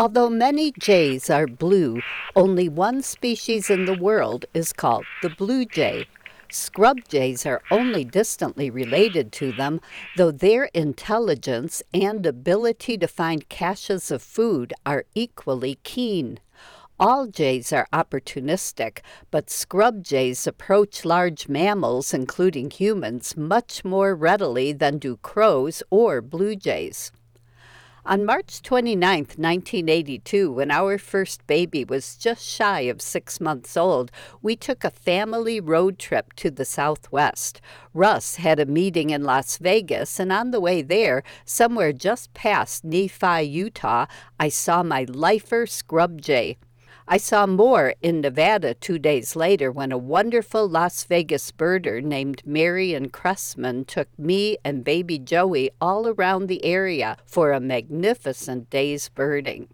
Although many jays are blue, only one species in the world is called the blue jay. Scrub jays are only distantly related to them, though their intelligence and ability to find caches of food are equally keen. All jays are opportunistic, but scrub jays approach large mammals, including humans, much more readily than do crows or blue jays. On March 29, 1982, when our first baby was just shy of six months old, we took a family road trip to the Southwest. Russ had a meeting in Las Vegas, and on the way there, somewhere just past Nephi, Utah, I saw my lifer scrub jay. I saw more in Nevada two days later when a wonderful Las Vegas birder named Marion Cressman took me and baby Joey all around the area for a magnificent day's birding.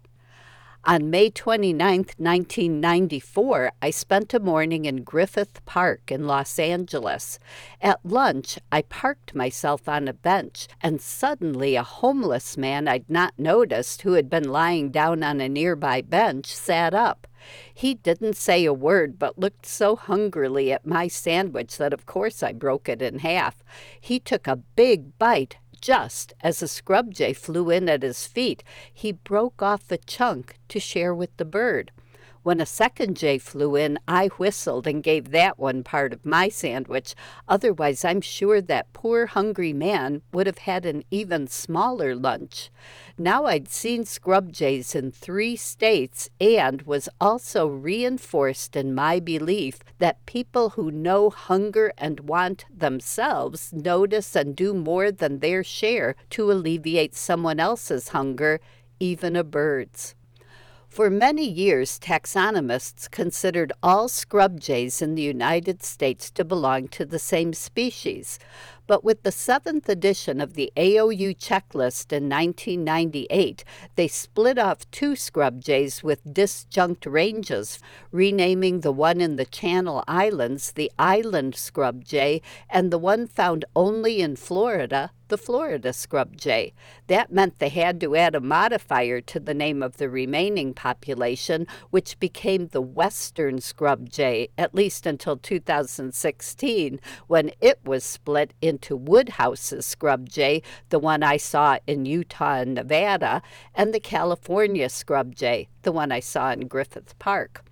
On May 29, 1994, I spent a morning in Griffith Park in Los Angeles. At lunch, I parked myself on a bench, and suddenly a homeless man I'd not noticed, who had been lying down on a nearby bench, sat up. He didn't say a word, but looked so hungrily at my sandwich that of course I broke it in half. He took a big bite just as a scrub jay flew in at his feet, he broke off a chunk to share with the bird. When a second jay flew in, I whistled and gave that one part of my sandwich. Otherwise, I'm sure that poor hungry man would have had an even smaller lunch. Now I'd seen scrub jays in three states and was also reinforced in my belief that people who know hunger and want themselves notice and do more than their share to alleviate someone else's hunger, even a bird's. For many years, taxonomists considered all scrub jays in the United States to belong to the same species. But with the seventh edition of the AOU checklist in 1998, they split off two scrub jays with disjunct ranges, renaming the one in the Channel Islands the Island scrub jay and the one found only in Florida the Florida scrub jay. That meant they had to add a modifier to the name of the remaining population, which became the Western scrub jay, at least until 2016, when it was split into into Woodhouse's scrub jay, the one I saw in Utah and Nevada, and the California scrub jay, the one I saw in Griffith Park.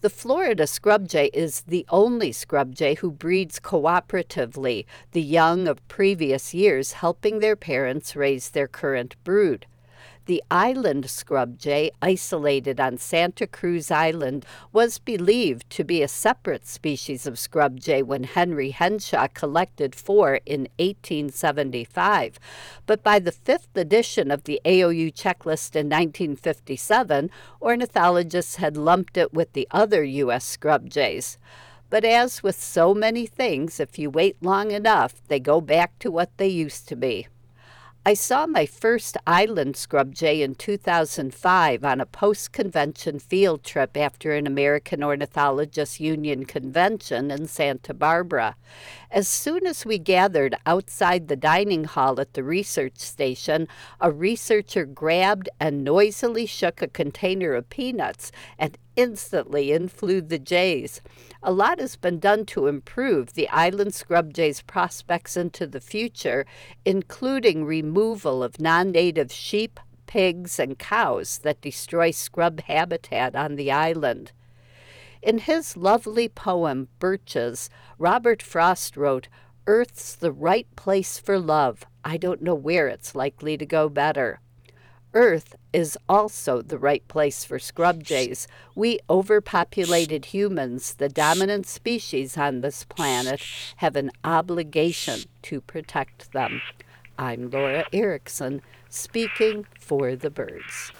The Florida scrub jay is the only scrub jay who breeds cooperatively, the young of previous years helping their parents raise their current brood. The island scrub jay, isolated on Santa Cruz Island, was believed to be a separate species of scrub jay when Henry Henshaw collected four in 1875. But by the fifth edition of the AOU checklist in 1957, ornithologists had lumped it with the other U.S. scrub jays. But as with so many things, if you wait long enough, they go back to what they used to be. I saw my first island scrub jay in 2005 on a post convention field trip after an American Ornithologists Union convention in Santa Barbara. As soon as we gathered outside the dining hall at the research station, a researcher grabbed and noisily shook a container of peanuts and instantly in flew the jays. A lot has been done to improve the island scrub jay's prospects into the future, including removal of non native sheep, pigs, and cows that destroy scrub habitat on the island. In his lovely poem, Birches, Robert Frost wrote, Earth's the right place for love. I don't know where it's likely to go better. Earth is also the right place for scrub jays. We overpopulated humans, the dominant species on this planet, have an obligation to protect them. I'm Laura Erickson, speaking for the birds.